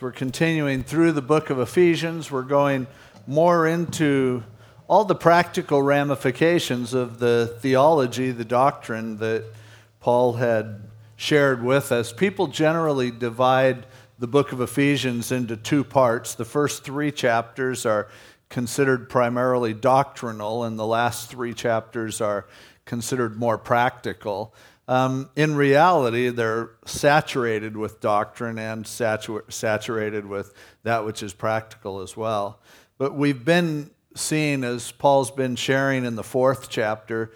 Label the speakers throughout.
Speaker 1: We're continuing through the book of Ephesians, we're going more into all the practical ramifications of the theology, the doctrine that Paul had shared with us. People generally divide the book of Ephesians into two parts. The first three chapters are considered primarily doctrinal, and the last three chapters are considered more practical. Um, in reality, they're saturated with doctrine and satu- saturated with that which is practical as well. But we've been seeing, as Paul's been sharing in the fourth chapter,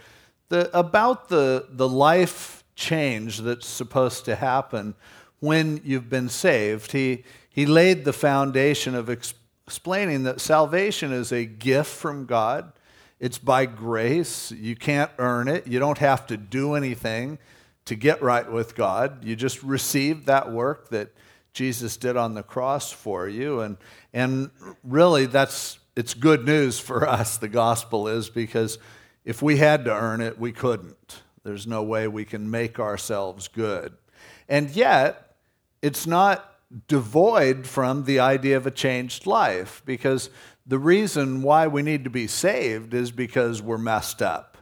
Speaker 1: the, about the, the life change that's supposed to happen when you've been saved. He, he laid the foundation of ex- explaining that salvation is a gift from God it's by grace. You can't earn it. You don't have to do anything to get right with God. You just receive that work that Jesus did on the cross for you. And, and really, that's, it's good news for us, the gospel is, because if we had to earn it, we couldn't. There's no way we can make ourselves good. And yet, it's not devoid from the idea of a changed life because the reason why we need to be saved is because we're messed up.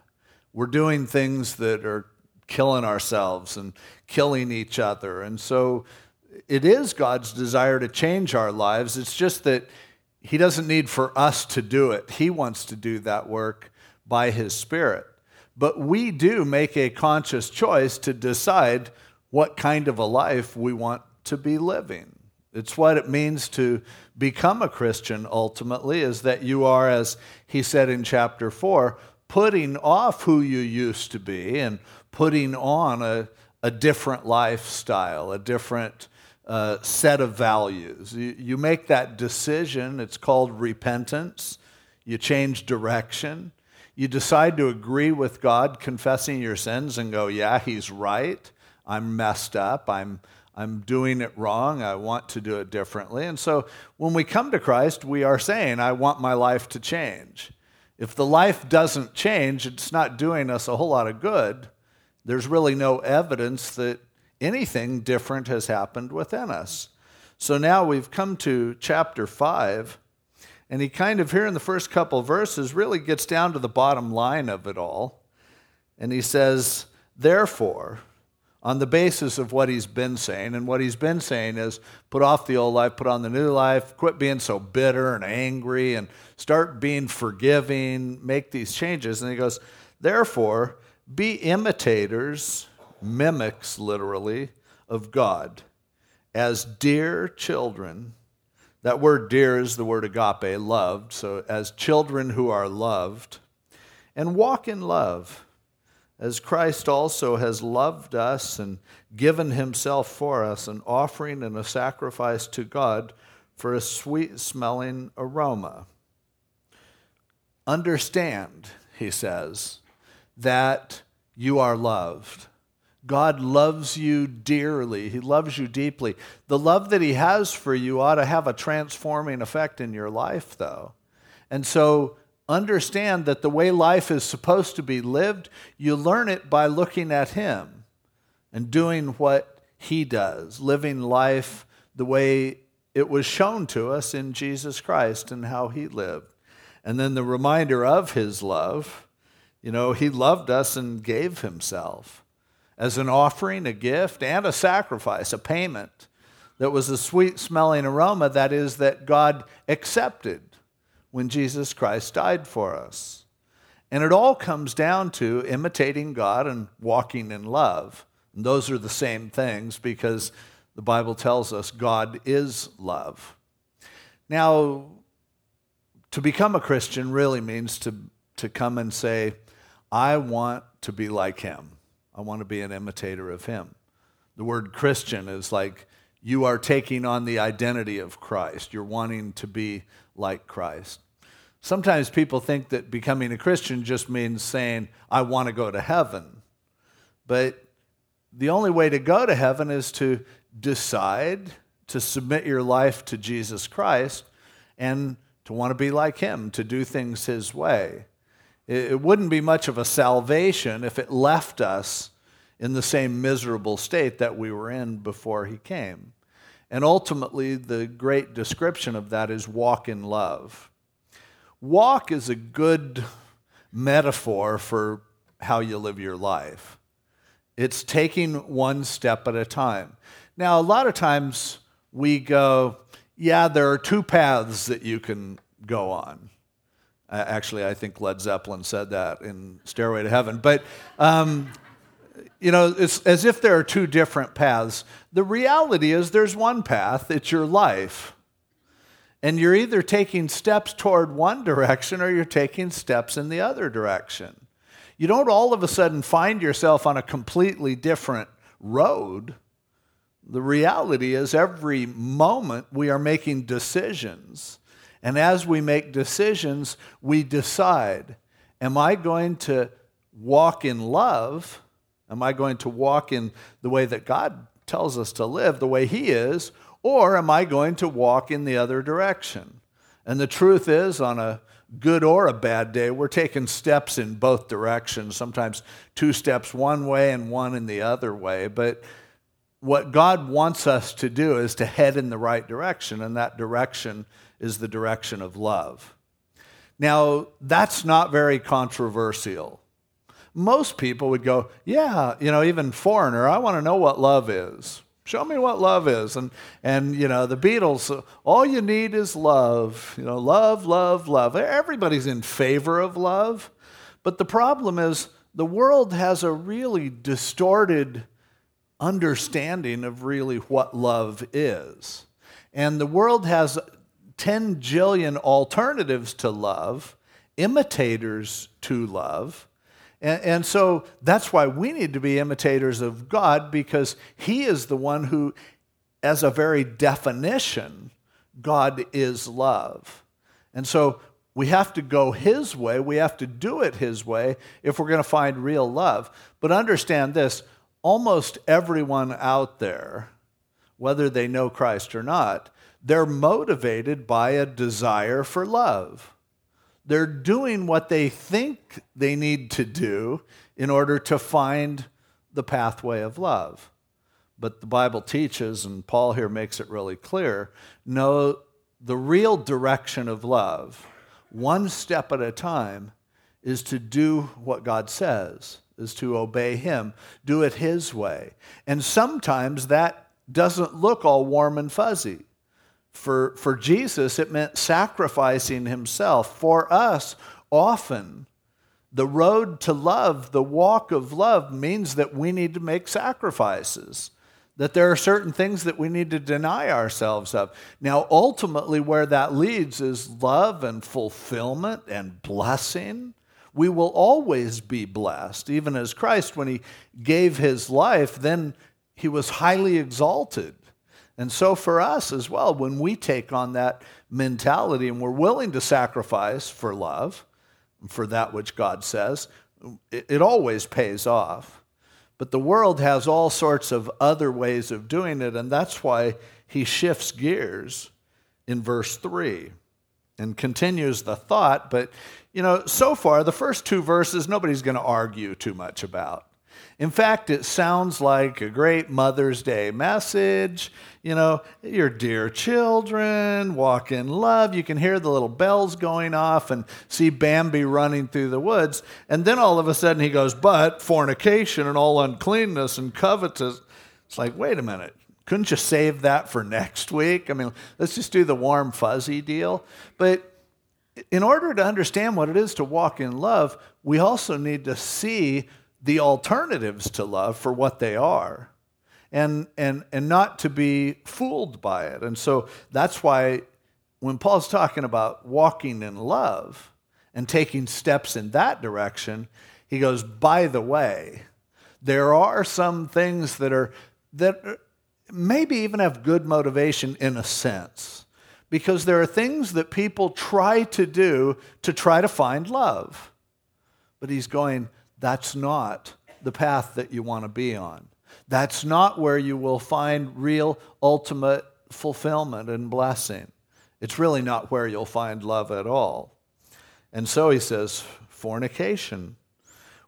Speaker 1: We're doing things that are killing ourselves and killing each other. And so it is God's desire to change our lives. It's just that He doesn't need for us to do it, He wants to do that work by His Spirit. But we do make a conscious choice to decide what kind of a life we want to be living. It's what it means to become a Christian ultimately, is that you are, as he said in chapter 4, putting off who you used to be and putting on a, a different lifestyle, a different uh, set of values. You, you make that decision, it's called repentance. You change direction. You decide to agree with God, confessing your sins, and go, Yeah, He's right. I'm messed up. I'm I'm doing it wrong. I want to do it differently. And so when we come to Christ, we are saying, I want my life to change. If the life doesn't change, it's not doing us a whole lot of good. There's really no evidence that anything different has happened within us. So now we've come to chapter 5, and he kind of here in the first couple verses really gets down to the bottom line of it all. And he says, Therefore, on the basis of what he's been saying. And what he's been saying is put off the old life, put on the new life, quit being so bitter and angry, and start being forgiving, make these changes. And he goes, therefore, be imitators, mimics literally, of God as dear children. That word dear is the word agape, loved. So as children who are loved, and walk in love as Christ also has loved us and given himself for us, an offering and a sacrifice to God for a sweet smelling aroma. Understand, he says, that you are loved. God loves you dearly. He loves you deeply. The love that He has for you ought to have a transforming effect in your life, though. And so understand that the way life is supposed to be lived, you learn it by looking at Him and doing what He does, living life the way it was shown to us in Jesus Christ and how He lived. And then the reminder of His love you know, He loved us and gave Himself as an offering, a gift, and a sacrifice, a payment that was a sweet smelling aroma, that is, that God accepted when Jesus Christ died for us. And it all comes down to imitating God and walking in love. And those are the same things because the Bible tells us God is love. Now, to become a Christian really means to, to come and say, I want to be like him. I want to be an imitator of him. The word Christian is like you are taking on the identity of Christ. You're wanting to be like Christ. Sometimes people think that becoming a Christian just means saying, I want to go to heaven. But the only way to go to heaven is to decide to submit your life to Jesus Christ and to want to be like Him, to do things His way. It wouldn't be much of a salvation if it left us in the same miserable state that we were in before He came. And ultimately, the great description of that is walk in love. Walk is a good metaphor for how you live your life. It's taking one step at a time. Now, a lot of times we go, yeah, there are two paths that you can go on. Actually, I think Led Zeppelin said that in Stairway to Heaven. But, um, you know, it's as if there are two different paths. The reality is there's one path, it's your life. And you're either taking steps toward one direction or you're taking steps in the other direction. You don't all of a sudden find yourself on a completely different road. The reality is, every moment we are making decisions. And as we make decisions, we decide Am I going to walk in love? Am I going to walk in the way that God tells us to live, the way He is? Or am I going to walk in the other direction? And the truth is, on a good or a bad day, we're taking steps in both directions, sometimes two steps one way and one in the other way. But what God wants us to do is to head in the right direction, and that direction is the direction of love. Now, that's not very controversial. Most people would go, Yeah, you know, even Foreigner, I want to know what love is. Show me what love is. And, and, you know, the Beatles, all you need is love. You know, love, love, love. Everybody's in favor of love. But the problem is the world has a really distorted understanding of really what love is. And the world has 10 jillion alternatives to love, imitators to love. And, and, so that's why we need to be imitators of God because He is the one who, as a very definition, God is love. And so we have to go His way, we have to do it His way if we're going to find real love. But understand this almost everyone out there, whether they know Christ or not, they're motivated by a desire for love. They're doing what they think they need to do in order to find the pathway of love. But the Bible teaches, and Paul here makes it really clear no, the real direction of love, one step at a time, is to do what God says, is to obey Him, do it His way. And sometimes that doesn't look all warm and fuzzy. For, for Jesus, it meant sacrificing himself. For us, often, the road to love, the walk of love, means that we need to make sacrifices, that there are certain things that we need to deny ourselves of. Now, ultimately, where that leads is love and fulfillment and blessing. We will always be blessed, even as Christ, when he gave his life, then he was highly exalted. And so for us as well, when we take on that mentality and we're willing to sacrifice for love, for that which God says, it, it, always pays off. But the world has all sorts of other ways of doing it, and that's why he shifts gears in verse 3 and continues the thought. But, you know, so far, the first two verses, nobody's going to argue too much about. In fact, it sounds like a great Mother's Day message. You know, your dear children, walk in love. You can hear the little bells going off and see Bambi running through the woods. And then all of a sudden he goes, But fornication and all uncleanness and covetous. It's like, wait a minute. Couldn't you save that for next week? I mean, let's just do the warm, fuzzy deal. But in order to understand what it is to walk in love, we also need to see the alternatives to love for what they are and, and, and not to be fooled by it. And so that's why when Paul's talking about walking in love and taking steps in that direction, he goes, by the way, there are some things that are that maybe even have good motivation in a sense because there are things that people try to do to try to find love. But he's going, that's not the path that you want to be on. That's not where you will find real ultimate fulfillment and blessing. It's really not where you'll find love at all. And so he says, fornication,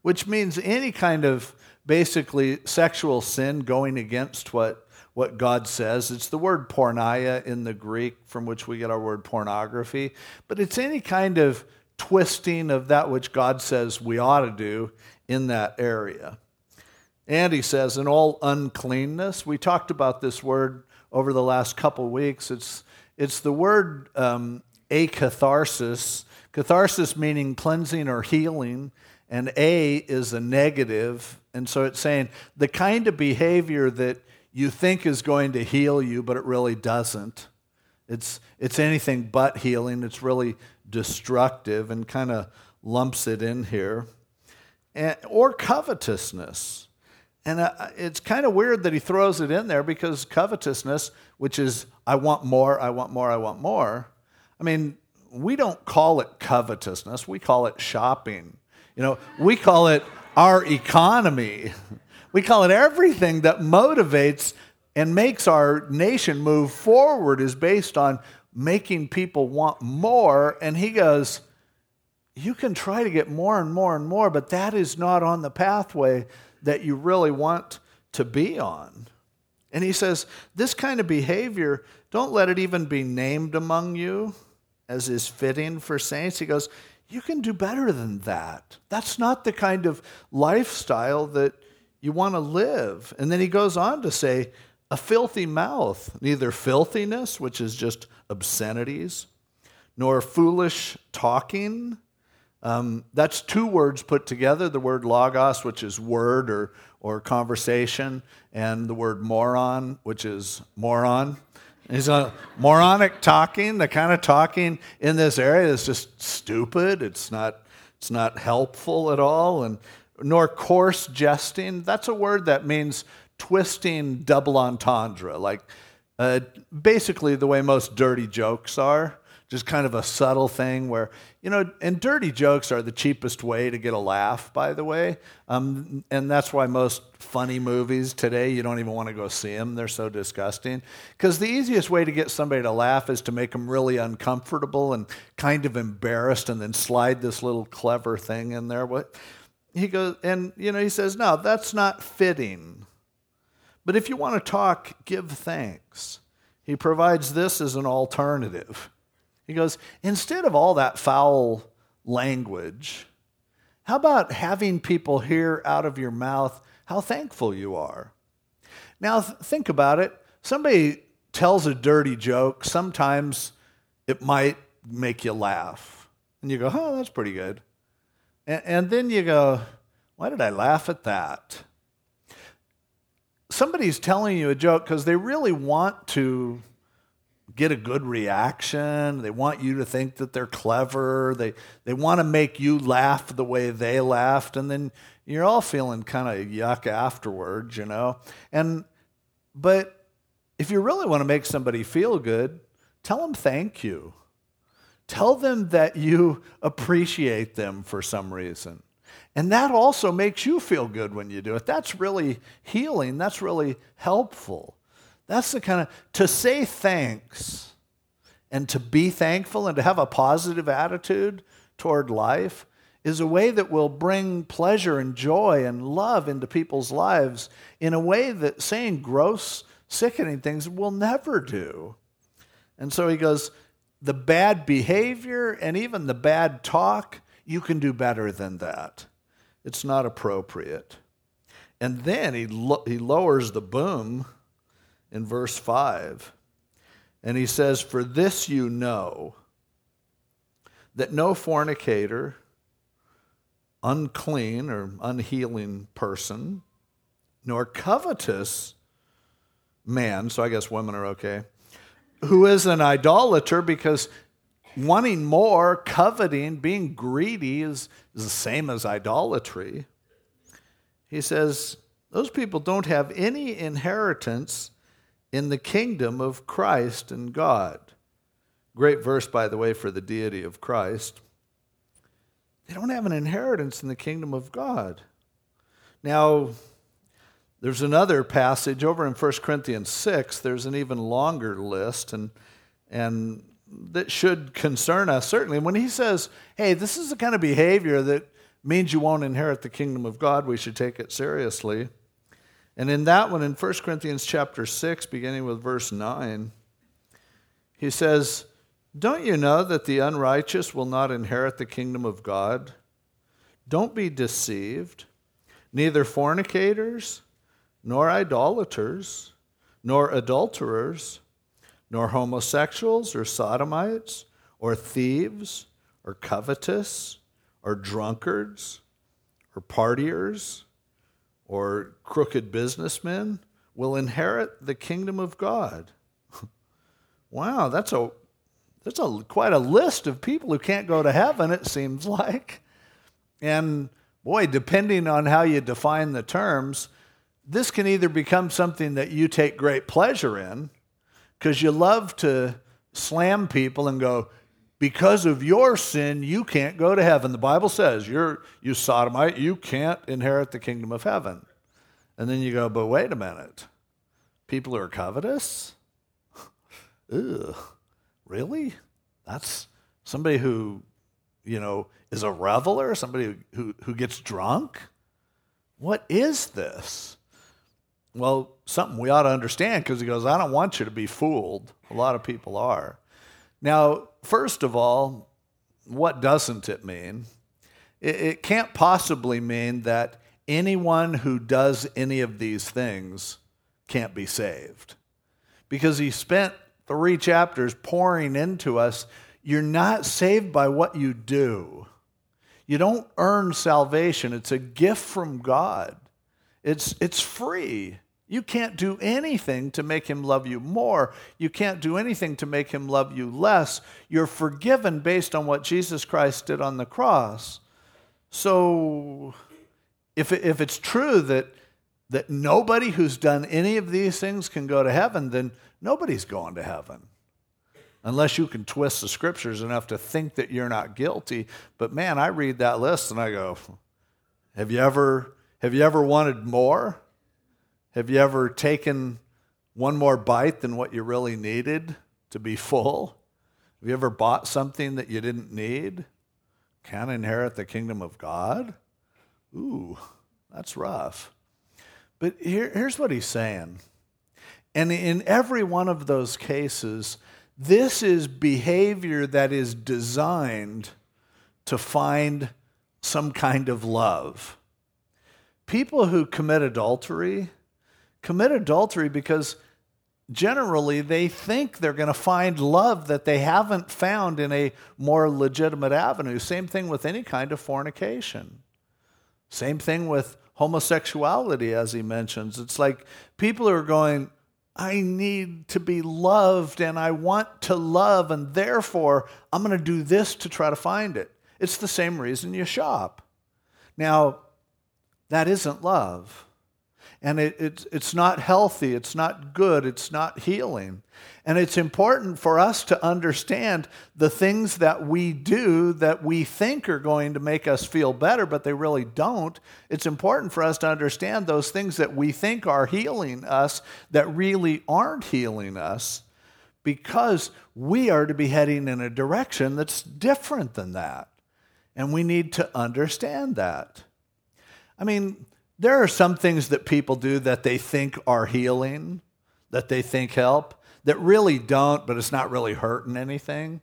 Speaker 1: which means any kind of basically sexual sin going against what, what God says. It's the word porneia in the Greek from which we get our word pornography, but it's any kind of twisting of that which God says we ought to do in that area. And he says, in all uncleanness, we talked about this word over the last couple weeks. It's, it's the word um, akatharsis, catharsis meaning cleansing or healing, and a is a negative. And so it's saying the kind of behavior that you think is going to heal you, but it really doesn't. It's, it's anything but healing. It's really destructive and kind of lumps it in here. And, or covetousness. And uh, it's kind of weird that he throws it in there because covetousness, which is I want more, I want more, I want more. I mean, we don't call it covetousness, we call it shopping. You know, we call it our economy. We call it everything that motivates and makes our nation move forward is based on making people want more. And he goes, You can try to get more and more and more, but that is not on the pathway that you really want to be on. And he says, This kind of behavior, don't let it even be named among you as is fitting for saints. He goes, You can do better than that. That's not the kind of lifestyle that you want to live. And then he goes on to say, a filthy mouth, neither filthiness, which is just obscenities, nor foolish talking. Um, that's two words put together the word logos, which is word or, or conversation, and the word moron, which is moron. He's a moronic talking, the kind of talking in this area is just stupid. It's not, it's not helpful at all. And nor coarse jesting. That's a word that means twisting double entendre, like uh, basically the way most dirty jokes are. Just kind of a subtle thing where, you know, and dirty jokes are the cheapest way to get a laugh, by the way. Um, and that's why most funny movies today, you don't even want to go see them. They're so disgusting. Because the easiest way to get somebody to laugh is to make them really uncomfortable and kind of embarrassed and then slide this little clever thing in there. What? he goes, and you know, he says, no, that's not fitting. But if you want to talk, give thanks. He provides this as an alternative. He goes, instead of all that foul language, how about having people hear out of your mouth how thankful you are? Now, th- think about it. Somebody tells a dirty joke, sometimes it might make you laugh. And you go, oh, that's pretty good. And, and then you go, why did I laugh at that? Somebody's telling you a joke because they really want to get a good reaction. They want you to think that they're clever. They, they want to make you laugh the way they laughed. And then you're all feeling kind of yuck afterwards, you know? And, but if you really want to make somebody feel good, tell them thank you. Tell them that you appreciate them for some reason. And that also makes you feel good when you do it. That's really healing. That's really helpful. That's the kind of, to say thanks and to be thankful and to have a positive attitude toward life is a way that will bring pleasure and joy and love into people's lives in a way that saying gross, sickening things will never do. And so he goes, the bad behavior and even the bad talk, you can do better than that. It's not appropriate. And then he, lo- he lowers the boom in verse 5. And he says, For this you know that no fornicator, unclean or unhealing person, nor covetous man, so I guess women are okay, who is an idolater because wanting more, coveting, being greedy is, is the same as idolatry. He says, those people don't have any inheritance in the kingdom of Christ and God. Great verse, by the way, for the deity of Christ. They don't have an inheritance in the kingdom of God. Now, there's another passage over in 1 Corinthians 6, there's an even longer list, and, and that should concern us, certainly. When he says, hey, this is the kind of behavior that means you won't inherit the kingdom of God, we should take it seriously. And in that one, in 1 Corinthians chapter 6, beginning with verse 9, he says, Don't you know that the unrighteous will not inherit the kingdom of God? Don't be deceived. Neither fornicators, nor idolaters, nor adulterers, nor homosexuals, or sodomites, or thieves, or covetous, or drunkards, or partiers, or crooked businessmen will inherit the kingdom of God. wow, that's a that's a quite a list of people who can't go to heaven it seems like. And boy, depending on how you define the terms, this can either become something that you take great pleasure in because you love to slam people and go, because of your sin, you can't go to heaven. The Bible says, you're, you sodomite, you can't inherit the kingdom of heaven. And then you go, but wait a minute. People who are covetous? Ugh, really? That's somebody who, you know, is a reveler, somebody who, who, who gets drunk? What is this? Well, something we ought to understand because he goes, I don't want you to be fooled. A lot of people are. Now, first of all, what doesn't it mean? It, it can't possibly mean that anyone who does any of these things can't be saved. Because he spent three chapters pouring into us you're not saved by what you do. You don't earn salvation, it's a gift from God. It's, it's free. You can't do anything to make him love you more. You can't do anything to make him love you less. You're forgiven based on what Jesus Christ did on the cross. So, if, if it's true that, that nobody who's done any of these things can go to heaven, then nobody's going to heaven. Unless you can twist the scriptures enough to think that you're not guilty. But man, I read that list and I go, have you ever, have you ever wanted more? Have you ever taken one more bite than what you really needed to be full? Have you ever bought something that you didn't need? Can't inherit the kingdom of God? Ooh, that's rough. But here, here's what he's saying. And in every one of those cases, this is behavior that is designed to find some kind of love. People who commit adultery commit adultery because generally they think they're going to find love that they haven't found in a more legitimate avenue. Same thing with any kind of fornication. Same thing with homosexuality, as he mentions. It's like people are going, I need to be loved and I want to love, and therefore I'm going to do this to try to find it. It's the same reason you shop. Now, that isn't love and it, it's, it's not healthy, it's not good, it's not healing. And it's important for us to understand the things that we do that we think are going to make us feel better, but they really don't. It's important for us to understand those things that we think are healing us that really aren't healing us because we are to be heading in a direction that's different than that. And we need to understand that. I mean, there are some things that people do that they think are healing, that they think help, that really don't, but it's not really hurting anything.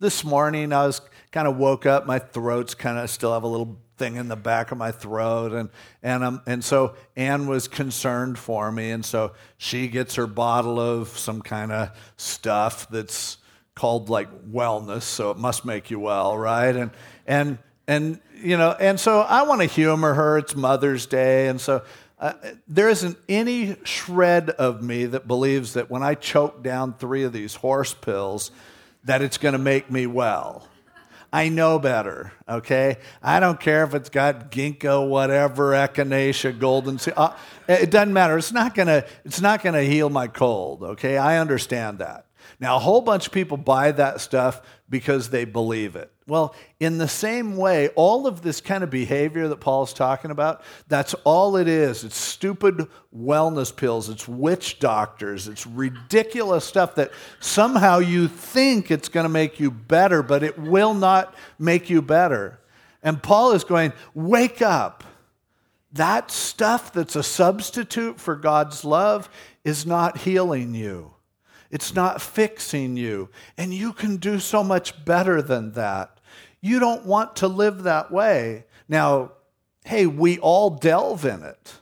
Speaker 1: This morning, I was kind of woke up, my throat's kind of still have a little thing in the back of my throat, and and um, and so Anne was concerned for me, and so she gets her bottle of some kind of stuff that's called like wellness, so it must make you well, right? And and and you know, and so I want to humor her. It's Mother's Day, and so uh, there isn't any shred of me that believes that when I choke down three of these horse pills, that it's going to make me well. I know better, okay? I don't care if it's got ginkgo, whatever, echinacea, goldenseal. Uh, it doesn't matter. It's not gonna. It's not gonna heal my cold, okay? I understand that. Now, a whole bunch of people buy that stuff because they believe it. Well, in the same way, all of this kind of behavior that Paul's talking about, that's all it is. It's stupid wellness pills, it's witch doctors, it's ridiculous stuff that somehow you think it's going to make you better, but it will not make you better. And Paul is going, Wake up. that stuff that's a substitute for God's love is not healing you. It's not fixing you. And you can do so much better than that. You don't want to live that way. Now, hey, we all delve in it.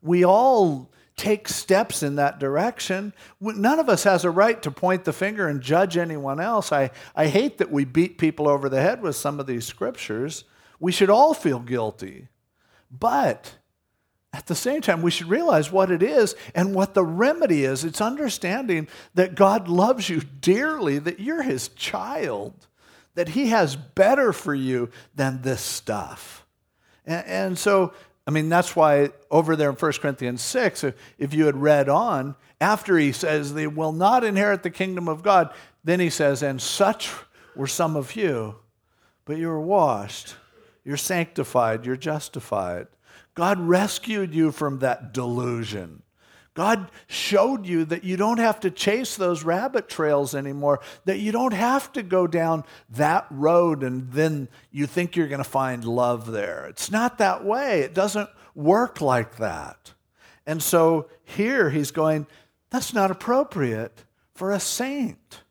Speaker 1: We all take steps in that direction. None of us has a right to point the finger and judge anyone else. I, I hate that we beat people over the head with some of these scriptures. We should all feel guilty. But at the same time, we should realize what it is and what the remedy is. It's understanding that God loves you dearly, that you're his child, that he has better for you than this stuff. And, and so I mean, that's why over there in 1 Corinthians 6, if you had read on, after he says they will not inherit the kingdom of God, then he says, and such were some of you, but you were washed, you're sanctified, you're justified. God rescued you from that delusion. God showed you that you don't have to chase those rabbit trails anymore, that you don't have to go down that road and then you think you're going to find love there. It's not that way. It doesn't work like that. And so here he's going, that's not appropriate for a saint.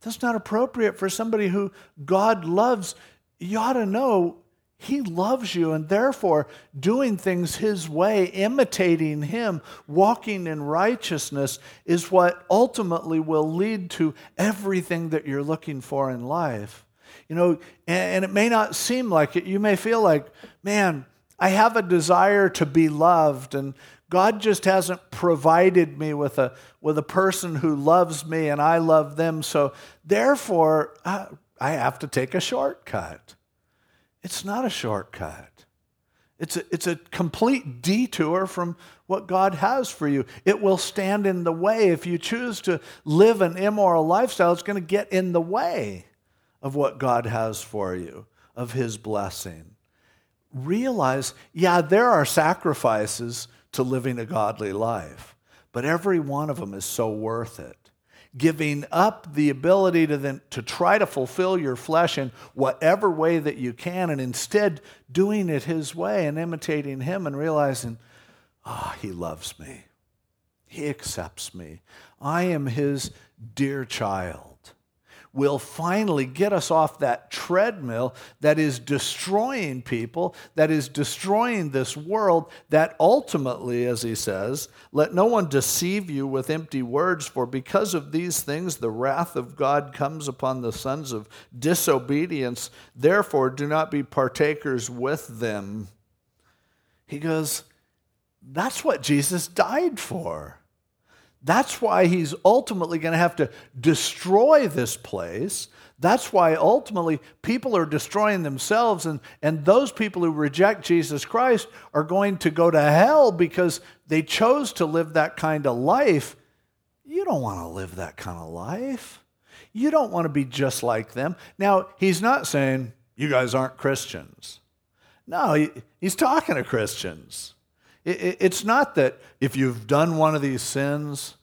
Speaker 1: That's not appropriate for somebody who God loves. You ought to know he loves you, and therefore, doing things His way, imitating Him, walking in righteousness is what ultimately will lead to everything that you're looking for in life. You know, and, it may not seem like it. You may feel like, man, I have a desire to be loved, and God just hasn't provided me with a, with a person who loves me, and I love them. So, therefore, I, I have to take a shortcut. It's not a shortcut. It's a, it's a complete detour from what God has for you. It will stand in the way. If you choose to live an immoral lifestyle, it's going to get in the way of what God has for you, of His blessing. Realize, yeah, there are sacrifices to living a godly life, but every one of them is so worth it giving up the ability to then to try to fulfill your flesh in whatever way that you can and instead doing it his way and imitating him and realizing ah oh, he loves me. He accepts me. I am his dear child will finally get us off that treadmill that is destroying people, that is destroying this world, that ultimately, as he says, let no one deceive you with empty words, for because of these things the wrath of God comes upon the sons of disobedience. Therefore, do not be partakers with them. He goes, That's what Jesus died for. That's why he's ultimately going to have to destroy this place. That's why ultimately people are destroying themselves, and, and those people who reject Jesus Christ are going to go to hell because they chose to live that kind of life. You don't want to live that kind of life. You don't want to be just like them. Now, he's not saying you guys aren't Christians. No, he, he's talking to Christians. It's not that if you've done one of these sins,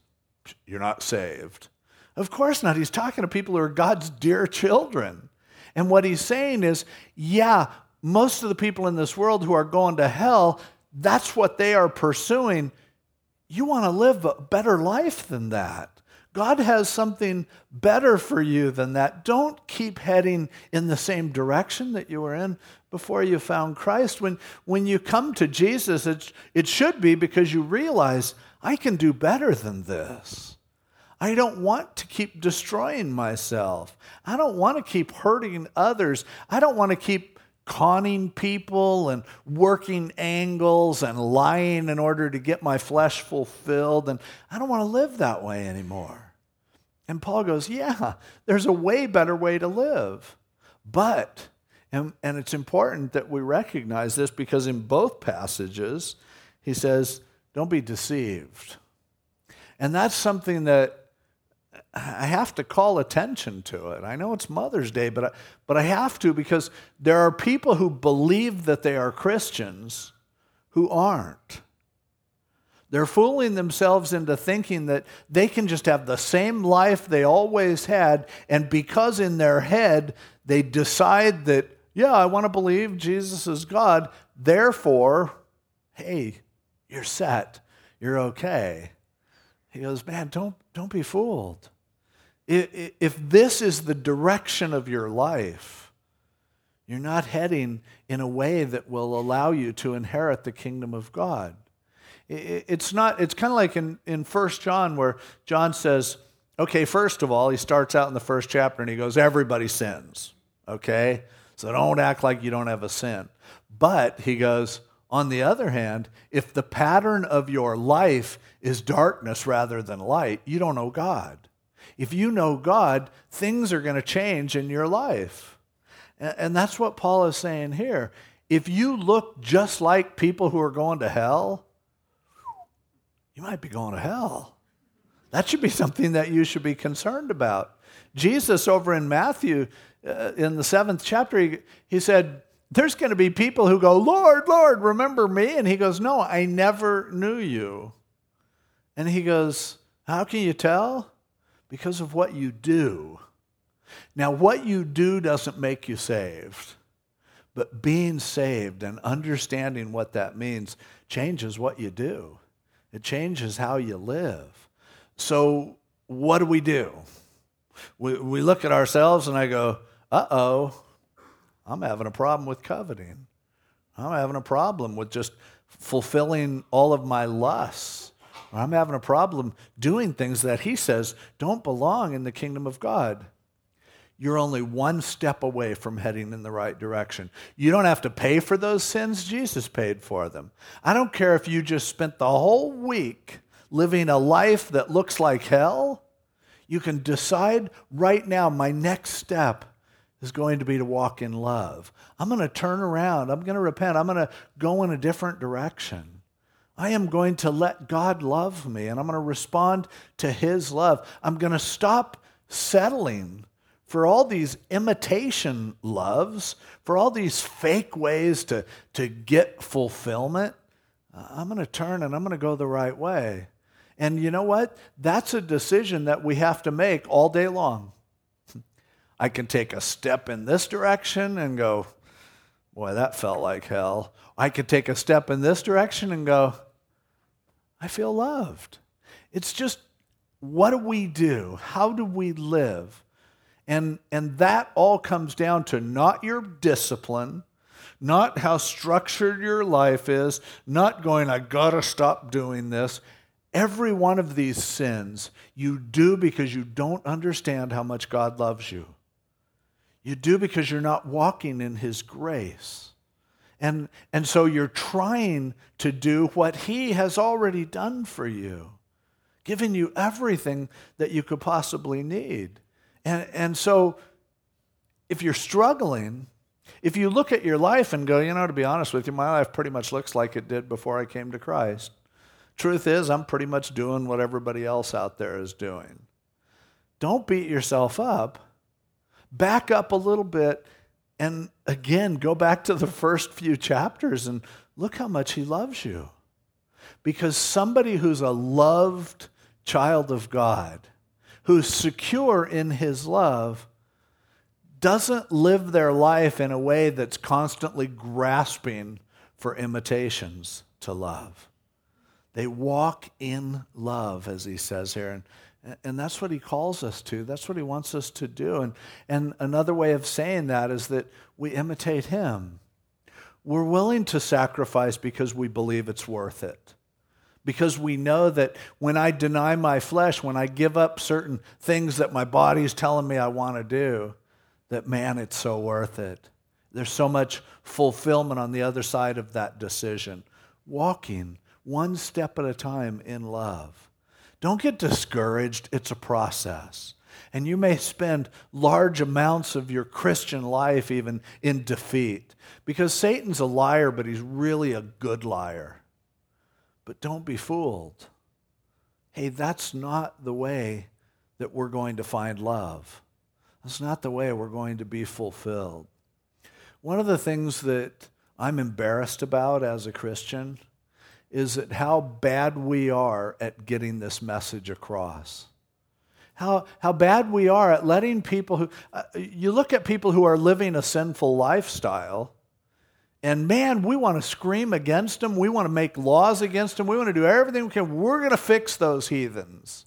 Speaker 1: you're not saved. Of course not. He's talking to people who are God's dear children. And what he's saying is, yeah, most of the people in this world who are going to hell, that's what they are pursuing. You want to live a better life than that. God has something better for you than that. Don't keep heading in the same direction that you were in before you found Christ. When, when you come to Jesus, it, it should be because you realize, I can do better than this. I don't want to keep destroying myself. I don't want to keep hurting others. I don't want to keep conning people and working angles and lying in order to get my flesh fulfilled. And I don't want to live that way anymore. And Paul goes, Yeah, there's a way better way to live. But, and, and it's important that we recognize this because in both passages, he says, Don't be deceived. And that's something that I have to call attention to it. I know it's Mother's Day, but I, but I have to because there are people who believe that they are Christians who aren't. They're fooling themselves into thinking that they can just have the same life they always had, and because in their head they decide that, yeah, I want to believe Jesus is God, therefore hey, you're set, you're okay. He goes, man, don't, don't be fooled. If this is the direction of your life, you're not heading in a way that will allow you to inherit the kingdom of God. It's not, it's kind of like in, in 1 John where John says, okay, first of all, he starts out in the first chapter and he goes, everybody sins, okay? So don't act like you don't have a sin. But he goes, on the other hand, if the pattern of your life is darkness rather than light, you don't know God. If you know God, things are going to change in your life. And that's what Paul is saying here. If you look just like people who are going to hell, you might be going to hell. That should be something that you should be concerned about. Jesus, over in Matthew, uh, in the seventh chapter, he, he said, There's going to be people who go, Lord, Lord, remember me? And he goes, No, I never knew you. And he goes, How can you tell? Because of what you do. Now, what you do doesn't make you saved, but being saved and understanding what that means changes what you do. It changes how you live. So, what do we do? We, we look at ourselves and I go, uh oh, I'm having a problem with coveting. I'm having a problem with just fulfilling all of my lusts. I'm having a problem doing things that he says don't belong in the kingdom of God. You're only one step away from heading in the right direction. You don't have to pay for those sins, Jesus paid for them. I don't care if you just spent the whole week living a life that looks like hell. You can decide right now my next step is going to be to walk in love. I'm going to turn around. I'm going to repent. I'm going to go in a different direction. I am going to let God love me and I'm going to respond to His love. I'm going to stop settling for all these imitation loves, for all these fake ways to, to get fulfillment. Uh, I'm going to turn and I'm going to go the right way. And you know what? That's a decision that we have to make all day long. I can take a step in this direction and go, boy, that felt like hell. I could take a step in this direction and go, I feel loved. It's just what do we do? How do we live? And, and that all comes down to not your discipline, not how structured your life is, not going, I gotta stop doing this. Every one of these sins you do because you don't understand how much God loves you. You do because you're not walking in His grace. And, and so you're trying to do what He has already done for you, giving you everything that you could possibly need. And, and so if you're struggling, if you look at your life and go, you know, to be honest with you, my life pretty much looks like it did before I came to Christ. Truth is, I'm pretty much doing what everybody else out there is doing. Don't beat yourself up back up a little bit and again go back to the first few chapters and look how much he loves you. Because somebody who's a loved child of God, who's secure in his love, doesn't live their life in a way that's constantly grasping for imitations to love. They walk in love, as he says here. And and that's what he calls us to. That's what he wants us to do. And, and another way of saying that is that we imitate him. We're willing to sacrifice because we believe it's worth it. Because we know that when I deny my flesh, when I give up certain things that my body is telling me I want to do, that man, it's so worth it. There's so much fulfillment on the other side of that decision. Walking one step at a time in love. Don't get discouraged. It's a process. And you may spend large amounts of your Christian life even in defeat because Satan's a liar, but he's really a good liar. But don't be fooled. Hey, that's not the way that we're going to find love. That's not the way we're going to be fulfilled. One of the things that I'm embarrassed about as a Christian is that how bad we are at getting this message across. How, how bad we are at letting people who, uh, you look at people who are living a sinful lifestyle, And man, we want to scream against them. We want to make laws against them. We want to do everything we can. We're going to fix those heathens.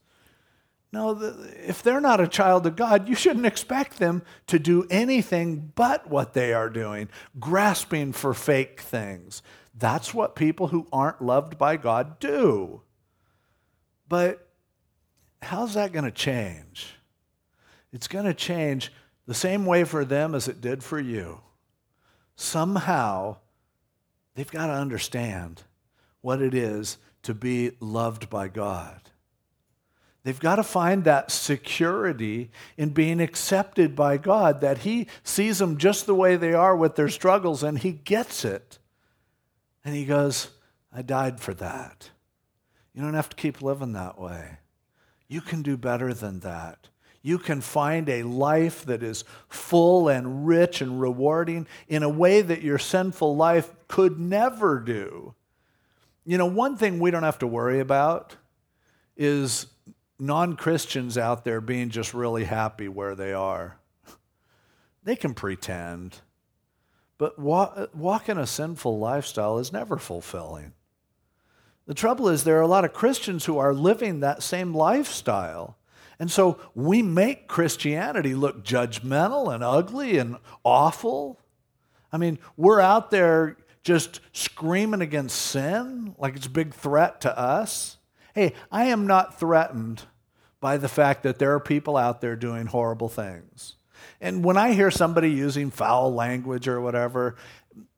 Speaker 1: No, if they're not a child of God, you shouldn't expect them to do anything but what they are doing, grasping for fake things. That's what people who aren't loved by God do. But how's that going to change? It's going to change the same way for them as it did for you. Somehow, they've got to understand what it is to be loved by God. They've got to find that security in being accepted by God, that He sees them just the way they are with their struggles and He gets it. And He goes, I died for that. You don't have to keep living that way. You can do better than that. You can find a life that is full and rich and rewarding in a way that your sinful life could never do. You know, one thing we don't have to worry about is non Christians out there being just really happy where they are. They can pretend, but walk, walking a sinful lifestyle is never fulfilling. The trouble is, there are a lot of Christians who are living that same lifestyle. And so we make Christianity look judgmental and ugly and awful. I mean, we're out there just screaming against sin like it's a big threat to us. Hey, I am not threatened by the fact that there are people out there doing horrible things. And when I hear somebody using foul language or whatever,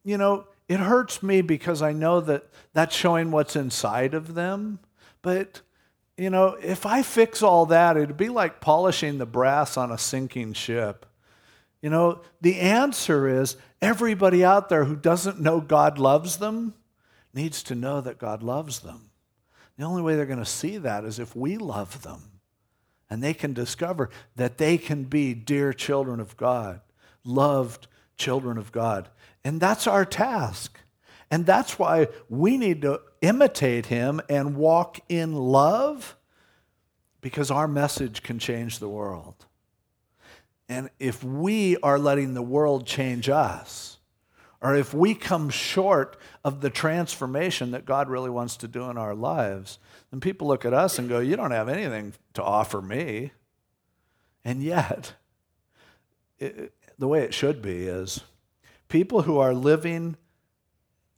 Speaker 1: you know, it hurts me because I know that that's showing what's inside of them. But, you know, if I fix all that, it'd be like polishing the brass on a sinking ship. You know, the answer is everybody out there who doesn't know God loves them needs to know that God loves them. The only way they're going to see that is if we love them and they can discover that they can be dear children of God, loved children of God. And that's our task. And that's why we need to imitate him and walk in love because our message can change the world. And if we are letting the world change us, or if we come short of the transformation that God really wants to do in our lives, then people look at us and go, You don't have anything to offer me. And yet, it, the way it should be is people who are living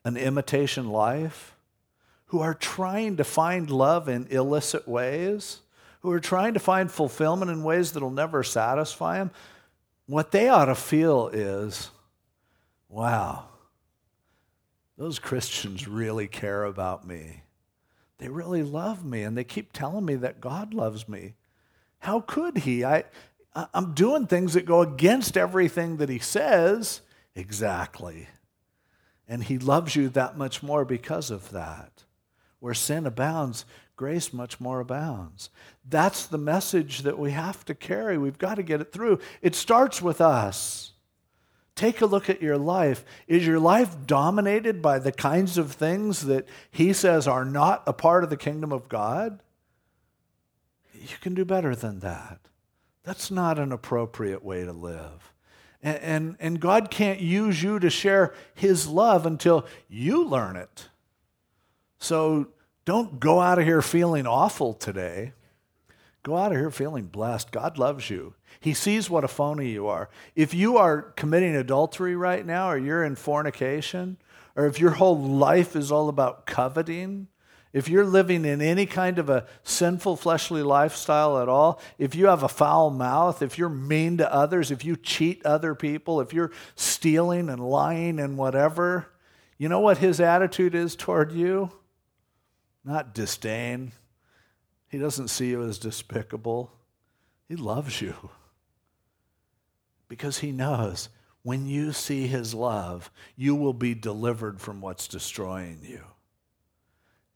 Speaker 1: an imitation life, who are trying to find love in illicit ways, who are trying to find fulfillment in ways that'll never satisfy them, what they ought to feel is wow, those Christians really care about me. They really love me, and they keep telling me that God loves me. How could He? I, I'm doing things that go against everything that He says. Exactly. And He loves you that much more because of that. Where sin abounds, grace much more abounds. That's the message that we have to carry. We've got to get it through. It starts with us. Take a look at your life. Is your life dominated by the kinds of things that he says are not a part of the kingdom of God? You can do better than that. That's not an appropriate way to live. And, and, and God can't use you to share his love until you learn it. So don't go out of here feeling awful today. Go out of here feeling blessed. God loves you. He sees what a phony you are. If you are committing adultery right now, or you're in fornication, or if your whole life is all about coveting, if you're living in any kind of a sinful fleshly lifestyle at all, if you have a foul mouth, if you're mean to others, if you cheat other people, if you're stealing and lying and whatever, you know what his attitude is toward you? Not disdain. He doesn't see you as despicable. He loves you because he knows when you see his love, you will be delivered from what's destroying you.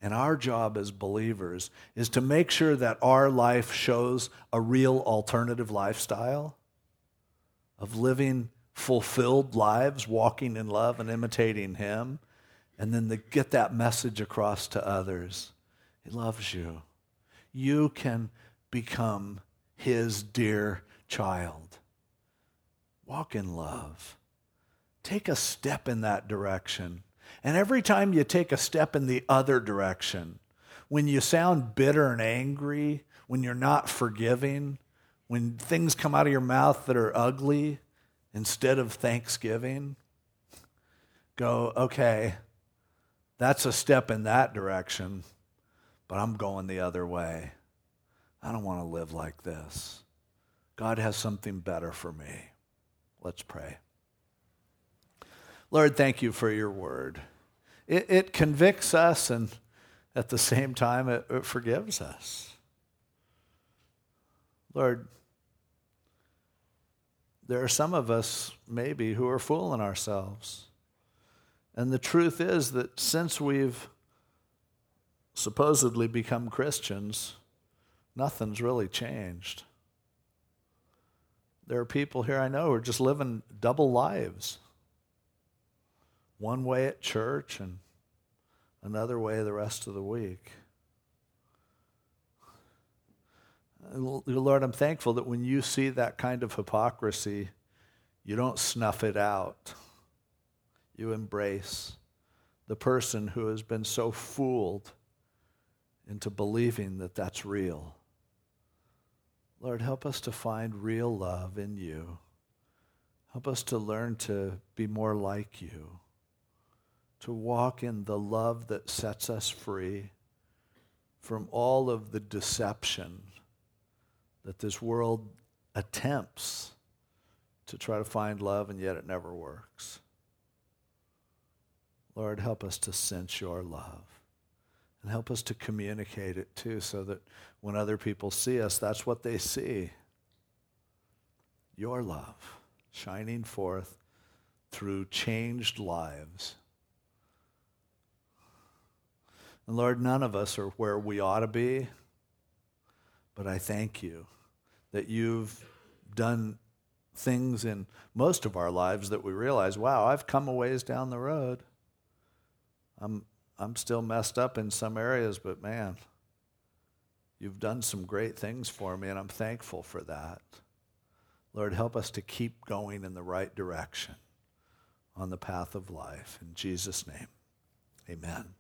Speaker 1: And our job as believers is to make sure that our life shows a real alternative lifestyle of living fulfilled lives, walking in love and imitating him, and then to get that message across to others. He loves you. You can become his dear child. Walk in love. take a step in that direction. And every time you take a step in the other direction, when you sound bitter and angry, when you're not forgiving, when things come out of your mouth that are ugly instead of thanksgiving, go, okay, that's a step in that direction, but I'm going the other way. I don't want to live like this. God has something better for me. Let's pray. Lord, thank you for your word. It, it convicts us and at the same time it, it forgives us. Lord, there are some of us maybe who are fooling ourselves. And the truth is that since we've supposedly become Christians, nothing's really changed. There are people here I know who are just living double lives one way at church and another way the rest of the week. Lord, I'm thankful that when you see that kind of hypocrisy, you don't snuff it out. You embrace the person who has been so fooled into believing that that's real. Lord, help us to find real love in you. Help us to learn to be more like you, to walk in the love that sets us free from all of the deception that this world attempts to try to find love, and yet it never works. Lord, help us to sense your love. And help us to communicate it too, so that when other people see us, that's what they see. Your love shining forth through changed lives. And Lord, none of us are where we ought to be, but I thank you that you've done things in most of our lives that we realize, wow, I've come a ways down the road. I'm I'm still messed up in some areas, but man, you've done some great things for me, and I'm thankful for that. Lord, help us to keep going in the right direction on the path of life. In Jesus' name, amen.